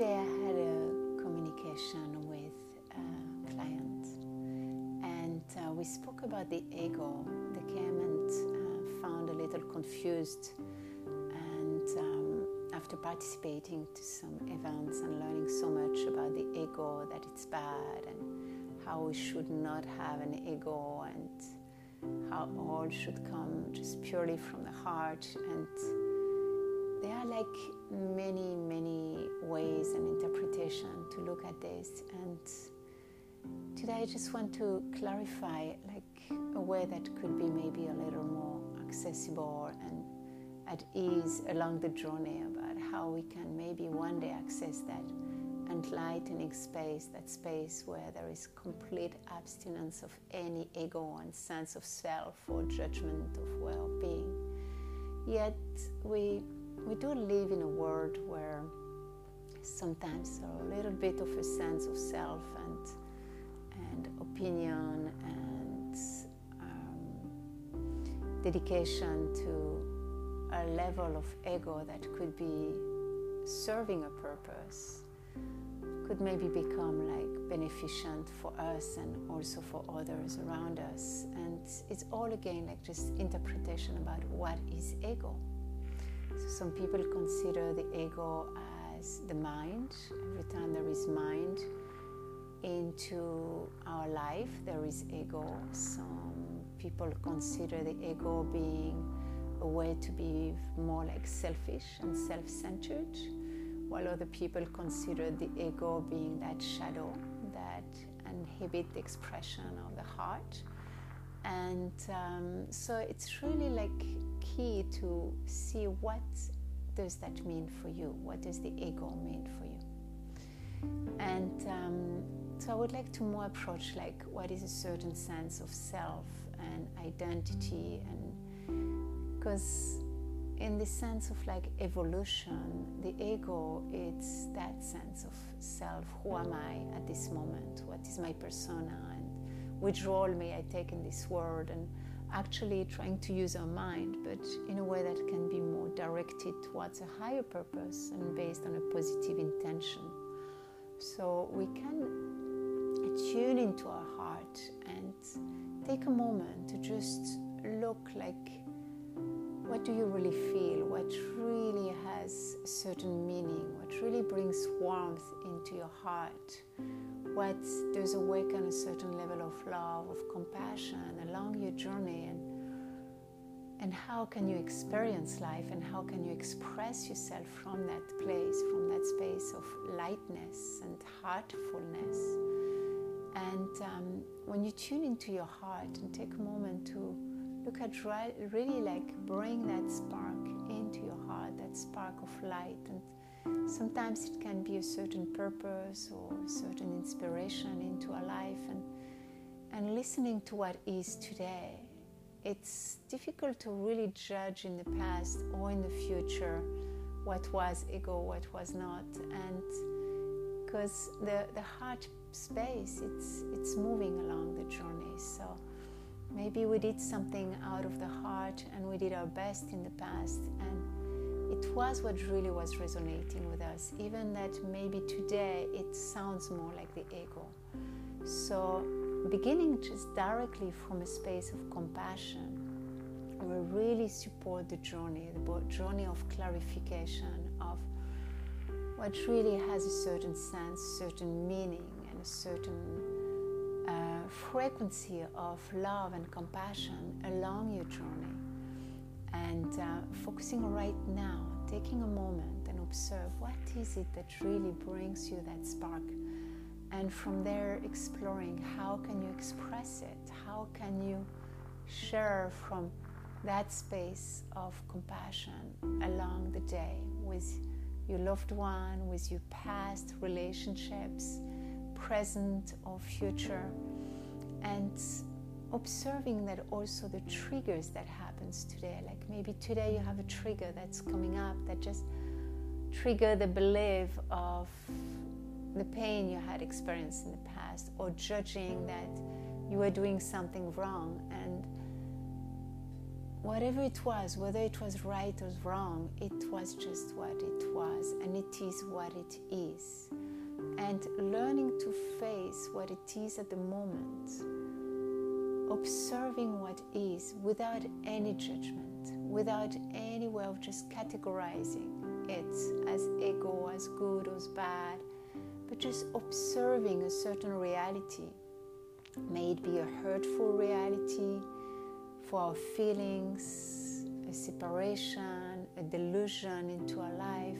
Today I had a communication with a client, and uh, we spoke about the ego. They came and uh, found a little confused, and um, after participating to some events and learning so much about the ego, that it's bad and how we should not have an ego, and how all should come just purely from the heart and like many, many ways and interpretation to look at this. And today I just want to clarify like a way that could be maybe a little more accessible and at ease along the journey about how we can maybe one day access that enlightening space, that space where there is complete abstinence of any ego and sense of self or judgment of well being. Yet we we do live in a world where sometimes a little bit of a sense of self and and opinion and um, dedication to a level of ego that could be serving a purpose could maybe become like beneficent for us and also for others around us. And it's all again like just interpretation about what is ego so some people consider the ego as the mind. Every time there is mind into our life, there is ego. Some people consider the ego being a way to be more like selfish and self centered, while other people consider the ego being that shadow that inhibits the expression of the heart. And um, so it's really like key to see what does that mean for you? What does the ego mean for you? And um, so I would like to more approach like what is a certain sense of self and identity and because in the sense of like evolution, the ego it's that sense of self. Who am I at this moment? What is my persona? And which role may I take in this world? And actually trying to use our mind, but in a way that can be more directed towards a higher purpose and based on a positive intention. So we can tune into our heart and take a moment to just look like what do you really feel? What really has certain meaning? What really brings warmth into your heart? What does awaken a certain level of love, of compassion along your journey, and and how can you experience life, and how can you express yourself from that place, from that space of lightness and heartfulness. And um, when you tune into your heart and take a moment to look at really like bring that spark into your heart, that spark of light and Sometimes it can be a certain purpose or a certain inspiration into our life and, and listening to what is today. It's difficult to really judge in the past or in the future what was ego, what was not, and because the, the heart space it's it's moving along the journey. So maybe we did something out of the heart and we did our best in the past it was what really was resonating with us, even that maybe today it sounds more like the ego. So, beginning just directly from a space of compassion will really support the journey, the journey of clarification of what really has a certain sense, certain meaning, and a certain uh, frequency of love and compassion along your journey and uh, focusing right now, taking a moment and observe what is it that really brings you that spark. And from there, exploring how can you express it? How can you share from that space of compassion along the day with your loved one, with your past relationships, present or future, and observing that also the triggers that happens today like maybe today you have a trigger that's coming up that just trigger the belief of the pain you had experienced in the past or judging that you were doing something wrong and whatever it was, whether it was right or wrong, it was just what it was, and it is what it is. And learning to face what it is at the moment, observing what is without any judgment, without any way of just categorizing it as ego, as good as bad, but just observing a certain reality. May it be a hurtful reality for our feelings, a separation, a delusion into our life,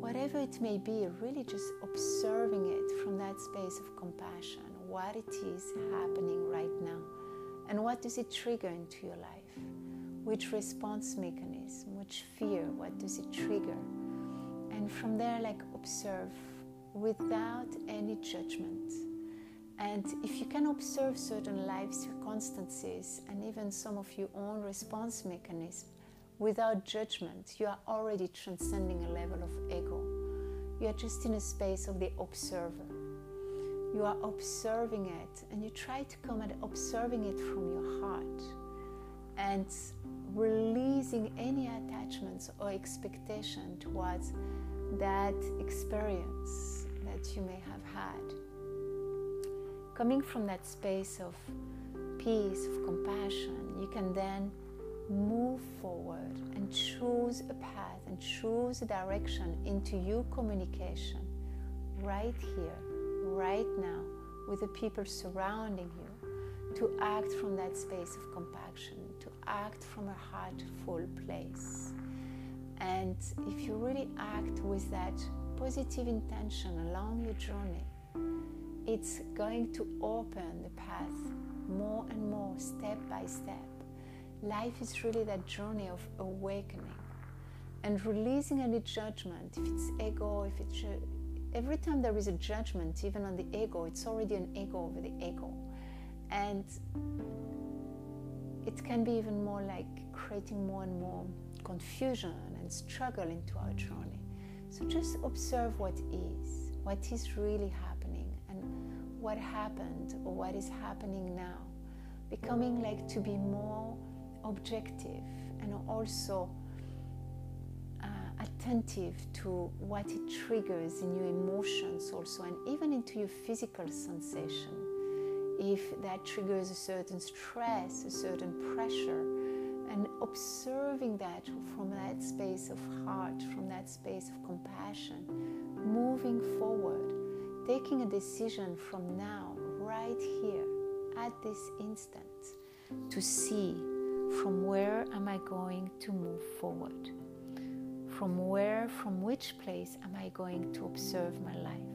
whatever it may be, really just observing it from that space of compassion, what it is happening right now, and what does it trigger into your life? Which response mechanism, which fear, what does it trigger? And from there, like observe without any judgment and if you can observe certain life circumstances and even some of your own response mechanism without judgment, you are already transcending a level of ego. You are just in a space of the observer. You are observing it and you try to come at observing it from your heart and releasing any attachments or expectation towards that experience that you may have had. Coming from that space of peace, of compassion, you can then move forward and choose a path and choose a direction into your communication right here, right now, with the people surrounding you, to act from that space of compassion, to act from a heartful place. And if you really act with that positive intention along your journey, it's going to open the path more and more, step by step. Life is really that journey of awakening and releasing any judgment. If it's ego, if it's every time there is a judgment, even on the ego, it's already an ego over the ego, and it can be even more like creating more and more confusion and struggle into our journey. So just observe what is, what is really happening and what happened or what is happening now, becoming like to be more objective and also attentive to what it triggers in your emotions also and even into your physical sensation if that triggers a certain stress a certain pressure and observing that from that space of heart from that space of compassion moving forward taking a decision from now, right here, at this instant, to see from where am I going to move forward? From where, from which place am I going to observe my life?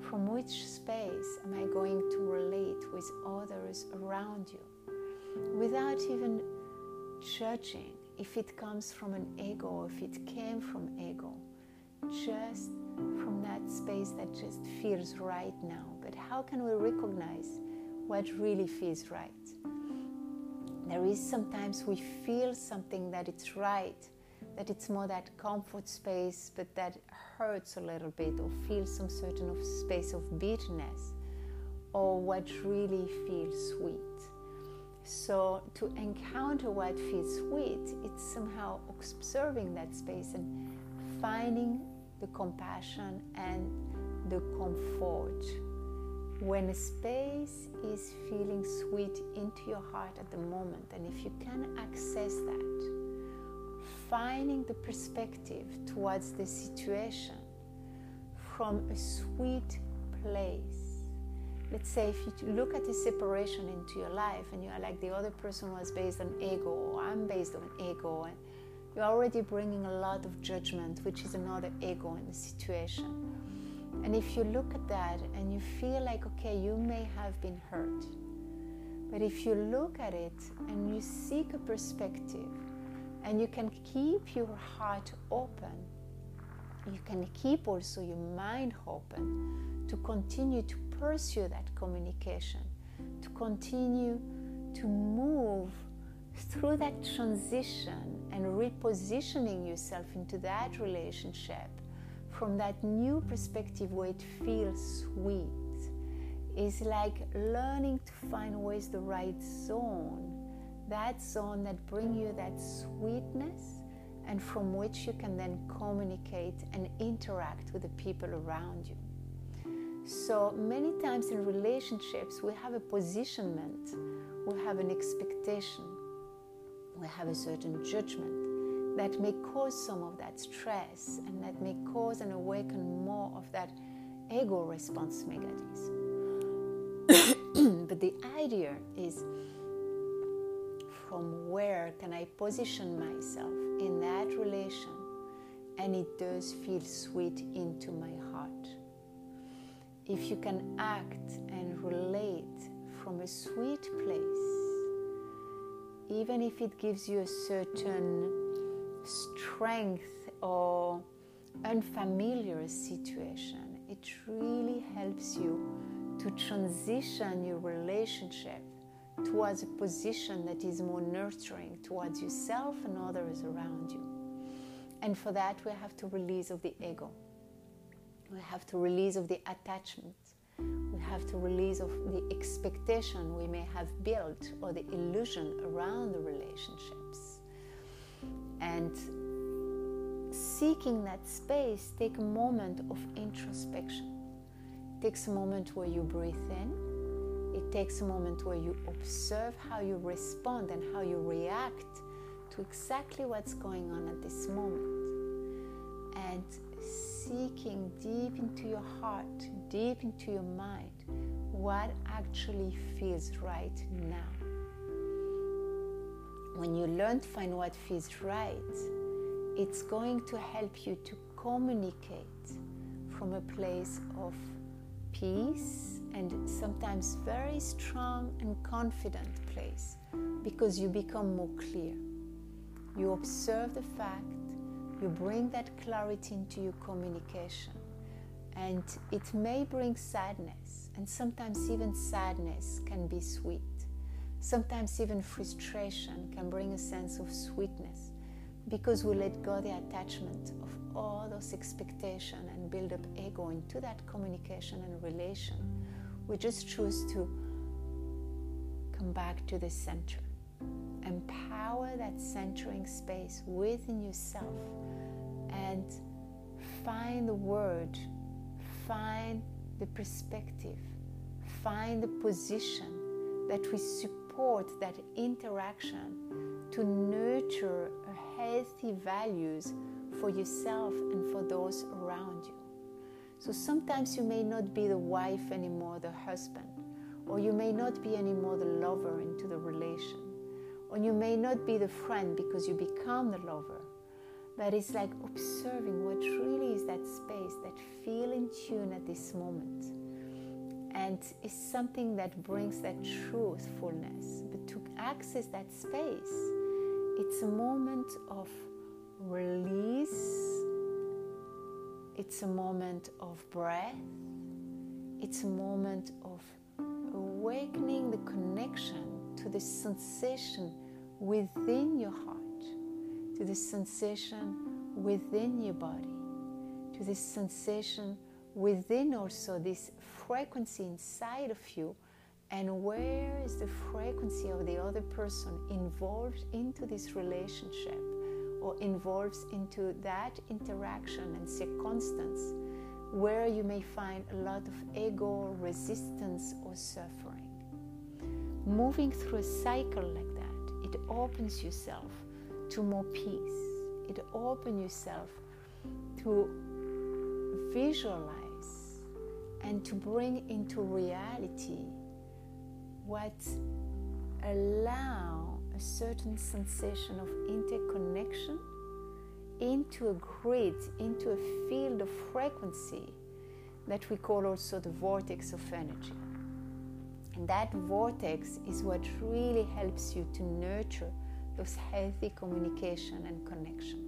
From which space am I going to relate with others around you? Without even judging if it comes from an ego if it came from ego just from that space that just feels right now. But how can we recognize what really feels right? There is sometimes we feel something that it's right, that it's more that comfort space, but that hurts a little bit, or feels some certain of space of bitterness, or what really feels sweet. So, to encounter what feels sweet, it's somehow observing that space and finding the compassion and the comfort. When a space is feeling sweet into your heart at the moment, and if you can access that, finding the perspective towards the situation from a sweet place. Let's say if you look at a separation into your life and you are like the other person was based on ego, or I'm based on ego, and you're already bringing a lot of judgment, which is another ego in the situation. And if you look at that and you feel like, okay, you may have been hurt, but if you look at it and you seek a perspective and you can keep your heart open, you can keep also your mind open to continue to pursue that communication, to continue to move through that transition and repositioning yourself into that relationship. From that new perspective where it feels sweet is like learning to find where is the right zone that zone that bring you that sweetness and from which you can then communicate and interact with the people around you. So many times in relationships, we have a positionment, we have an expectation, we have a certain judgment that may cause some of that stress and that may cause and awaken more of that ego response mechanism. but the idea is from where can I position myself in that relation and it does feel sweet into my heart. If you can act and relate from a sweet place, even if it gives you a certain strength or unfamiliar situation, it really helps you to transition your relationship towards a position that is more nurturing towards yourself and others around you. And for that, we have to release of the ego. We have to release of the attachment. We have to release of the expectation we may have built or the illusion around the relationships. And seeking that space take a moment of introspection. It takes a moment where you breathe in it takes a moment where you observe how you respond and how you react to exactly what's going on at this moment. And seeking deep into your heart, deep into your mind, what actually feels right now. When you learn to find what feels right, it's going to help you to communicate from a place of peace and sometimes very strong and confident place because you become more clear. You observe the fact, you bring that clarity into your communication, and it may bring sadness, and sometimes even sadness can be sweet. Sometimes even frustration can bring a sense of sweetness because we let go the attachment of all those expectations and build up ego into that communication and relation we just choose to come back to the center. Empower that centering space within yourself and find the word, find the perspective, find the position that we support that interaction to nurture healthy values for yourself and for those around you. So sometimes you may not be the wife anymore, the husband, or you may not be anymore the lover into the relation, or you may not be the friend because you become the lover. But it's like observing what really is that space, that feel in tune at this moment. And it's something that brings that truthfulness. But to access that space, it's a moment of release it's a moment of breath. It's a moment of awakening the connection to the sensation within your heart, to the sensation within your body, to the sensation within also this frequency inside of you and where is the frequency of the other person involved into this relationship or involves into that interaction and circumstance where you may find a lot of ego resistance or suffering. Moving through a cycle like that, it opens yourself to more peace. It opens yourself to visualize and to bring into reality what allow a certain sensation of interconnection into a grid, into a field of frequency that we call also the vortex of energy. And that vortex is what really helps you to nurture those healthy communication and connection.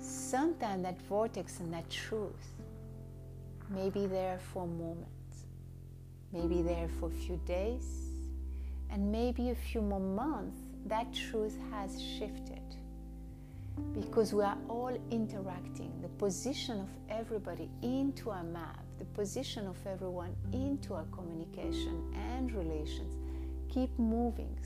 Sometimes that vortex and that truth may be there for a moment, maybe there for a few days, and maybe a few more months, that truth has shifted. Because we are all interacting, the position of everybody into our map, the position of everyone into our communication and relations keep moving.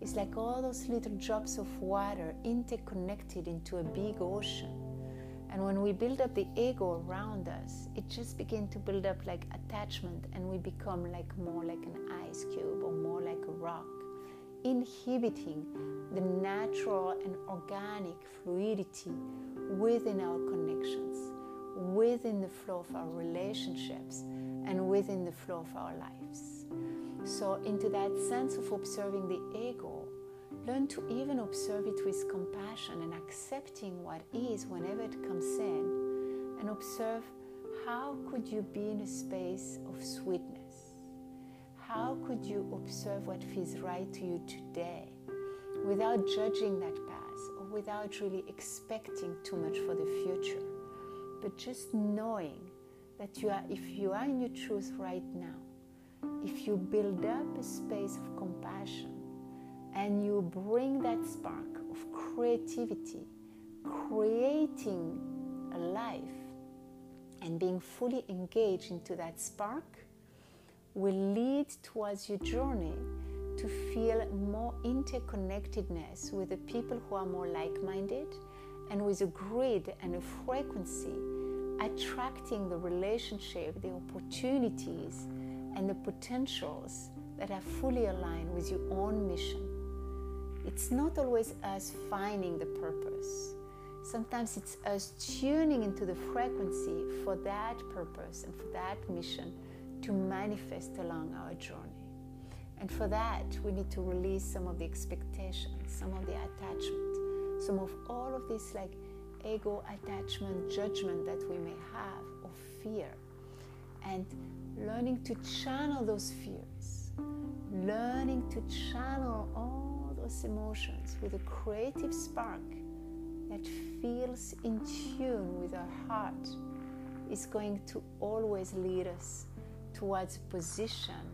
It's like all those little drops of water interconnected into a big ocean. And when we build up the ego around us, it just begins to build up like attachment and we become like more like an ice cube or more like a rock, inhibiting the natural and organic fluidity within our connections, within the flow of our relationships, and within the flow of our lives. So, into that sense of observing the ego, learn to even observe it with compassion and accepting what is whenever it comes in, and observe how could you be in a space of sweetness? How could you observe what feels right to you today without judging that past or without really expecting too much for the future, but just knowing that you are, if you are in your truth right now, if you build up a space of compassion and you bring that spark of creativity, creating a life and being fully engaged into that spark will lead towards your journey to feel more interconnectedness with the people who are more like minded and with a grid and a frequency attracting the relationship, the opportunities, and the potentials that are fully aligned with your own mission. It's not always us finding the purpose. Sometimes it's us tuning into the frequency for that purpose and for that mission to manifest along our journey. And for that, we need to release some of the expectations, some of the attachment, some of all of this like ego attachment, judgment that we may have, or fear. And learning to channel those fears, learning to channel all those emotions with a creative spark that feels in tune with our heart is going to always lead us towards a position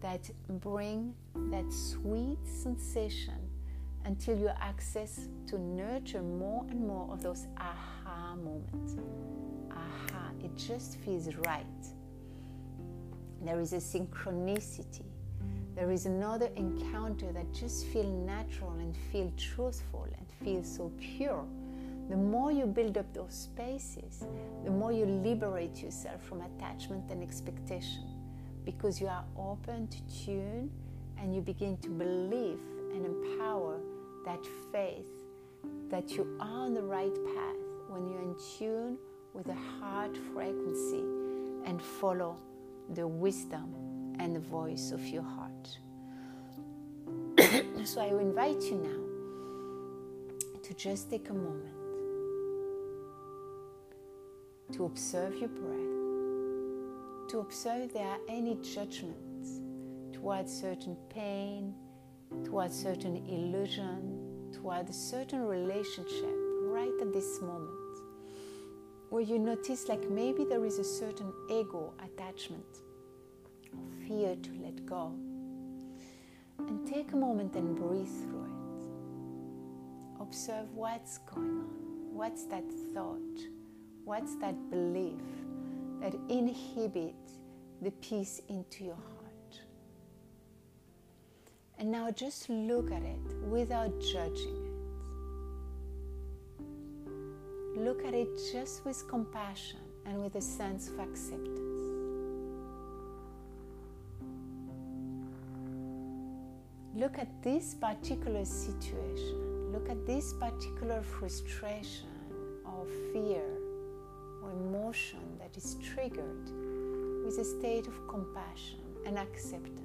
that bring that sweet sensation until you access to nurture more and more of those aha moments. Aha, it just feels right. There is a synchronicity. There is another encounter that just feels natural and feel truthful and feel so pure. The more you build up those spaces, the more you liberate yourself from attachment and expectation because you are open to tune and you begin to believe and empower that faith that you are on the right path when you're in tune with the heart frequency and follow the wisdom and the voice of your heart. so I invite you now to just take a moment to observe your breath, to observe if there are any judgments towards certain pain, towards certain illusion, towards a certain relationship right at this moment. Where you notice, like maybe there is a certain ego attachment, or fear to let go. And take a moment and breathe through it. Observe what's going on. What's that thought? What's that belief that inhibits the peace into your heart? And now just look at it without judging it. Look at it just with compassion and with a sense of acceptance. Look at this particular situation. Look at this particular frustration or fear or emotion that is triggered with a state of compassion and acceptance.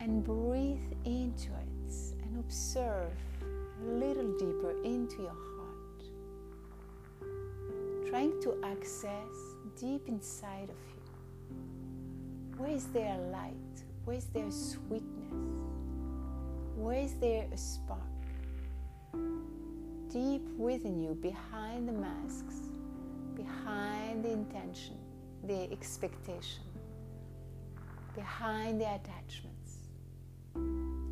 and breathe into it and observe a little deeper into your heart, trying to access deep inside of you. Where is there light? Where is there sweetness? Where is there a spark? Deep within you, behind the masks, behind the intention, the expectation, behind the attachments.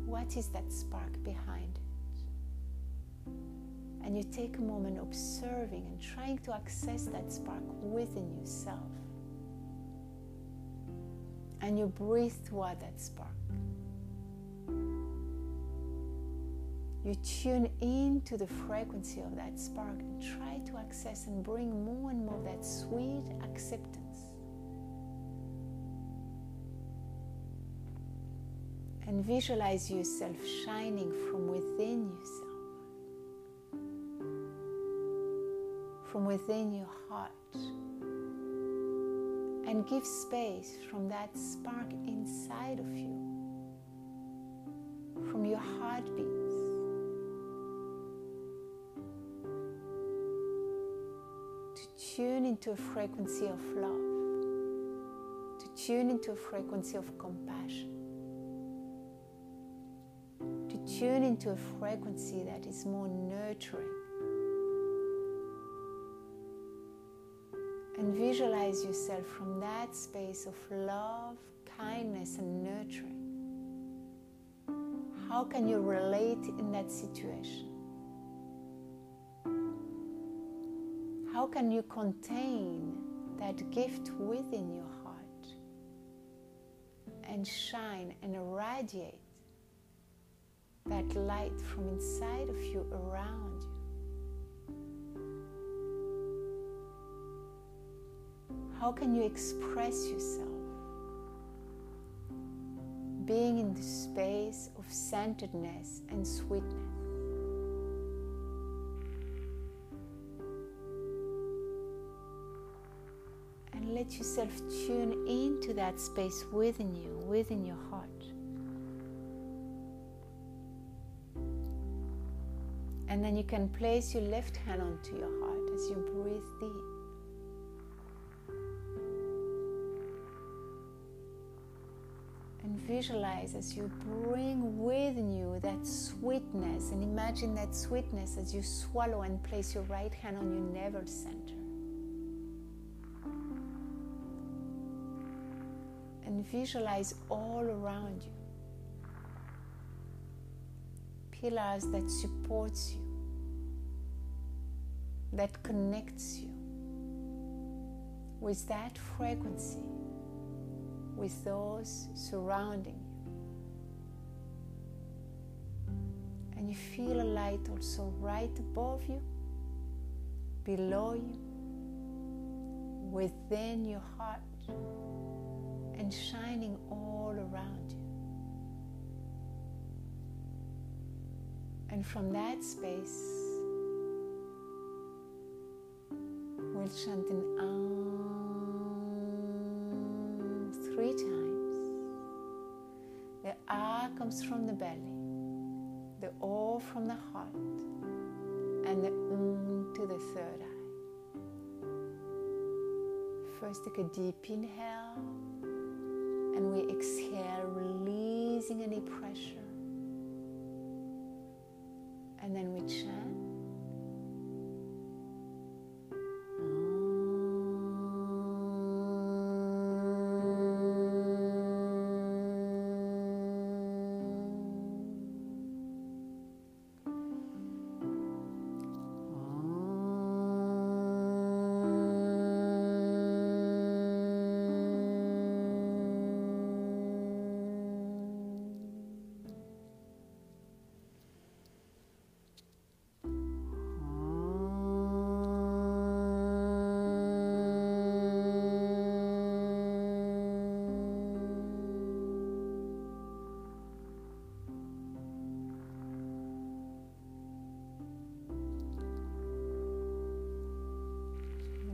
what is that spark behind it? And you take a moment observing and trying to access that spark within yourself. And you breathe toward that spark. You tune into the frequency of that spark and try to access and bring more and more of that sweet acceptance. And visualize yourself shining from within yourself, from within your heart and give space from that spark inside of you, from your heartbeats. To tune into a frequency of love, to tune into a frequency of compassion, to tune into a frequency that is more nurturing and visualize yourself from that space of love, kindness, and nurturing. How can you relate in that situation? How can you contain that gift within your heart and shine and irradiate that light from inside of you around you? How can you express yourself? Being in the space of centeredness and sweetness. And let yourself tune into that space within you, within your heart. And then you can place your left hand onto your heart as you breathe deep. Visualize as you bring within you that sweetness and imagine that sweetness as you swallow and place your right hand on your navel center. And visualize all around you. Pillars that supports you, that connects you. With that frequency with those surrounding you. And you feel a light also right above you, below you, within your heart, and shining all around you. And from that space, we'll chant an three times. The ah comes from the belly, the o from the heart, and the um to the third eye. First, take a deep inhale, and we exhale, releasing any pressure. And then we chant.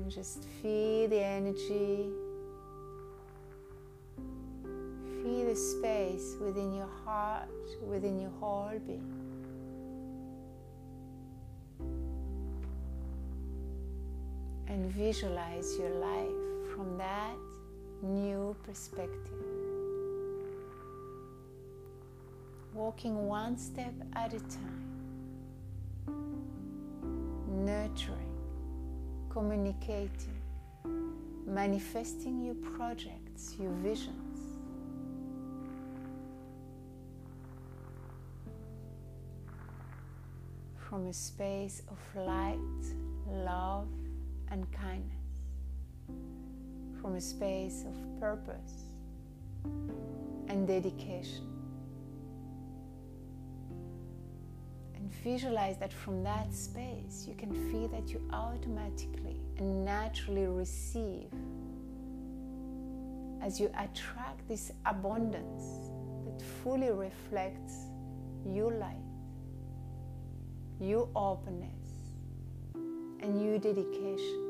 Just feel the energy. Feel the space within your heart, within your whole being. And visualize your life from that new perspective. Walking one step at a time, communicating, manifesting your projects, your visions. From a space of light, love, and kindness. From a space of purpose and dedication. And visualize that from that space you can feel that you automatically and naturally receive as you attract this abundance that fully reflects your light, your openness, and your dedication.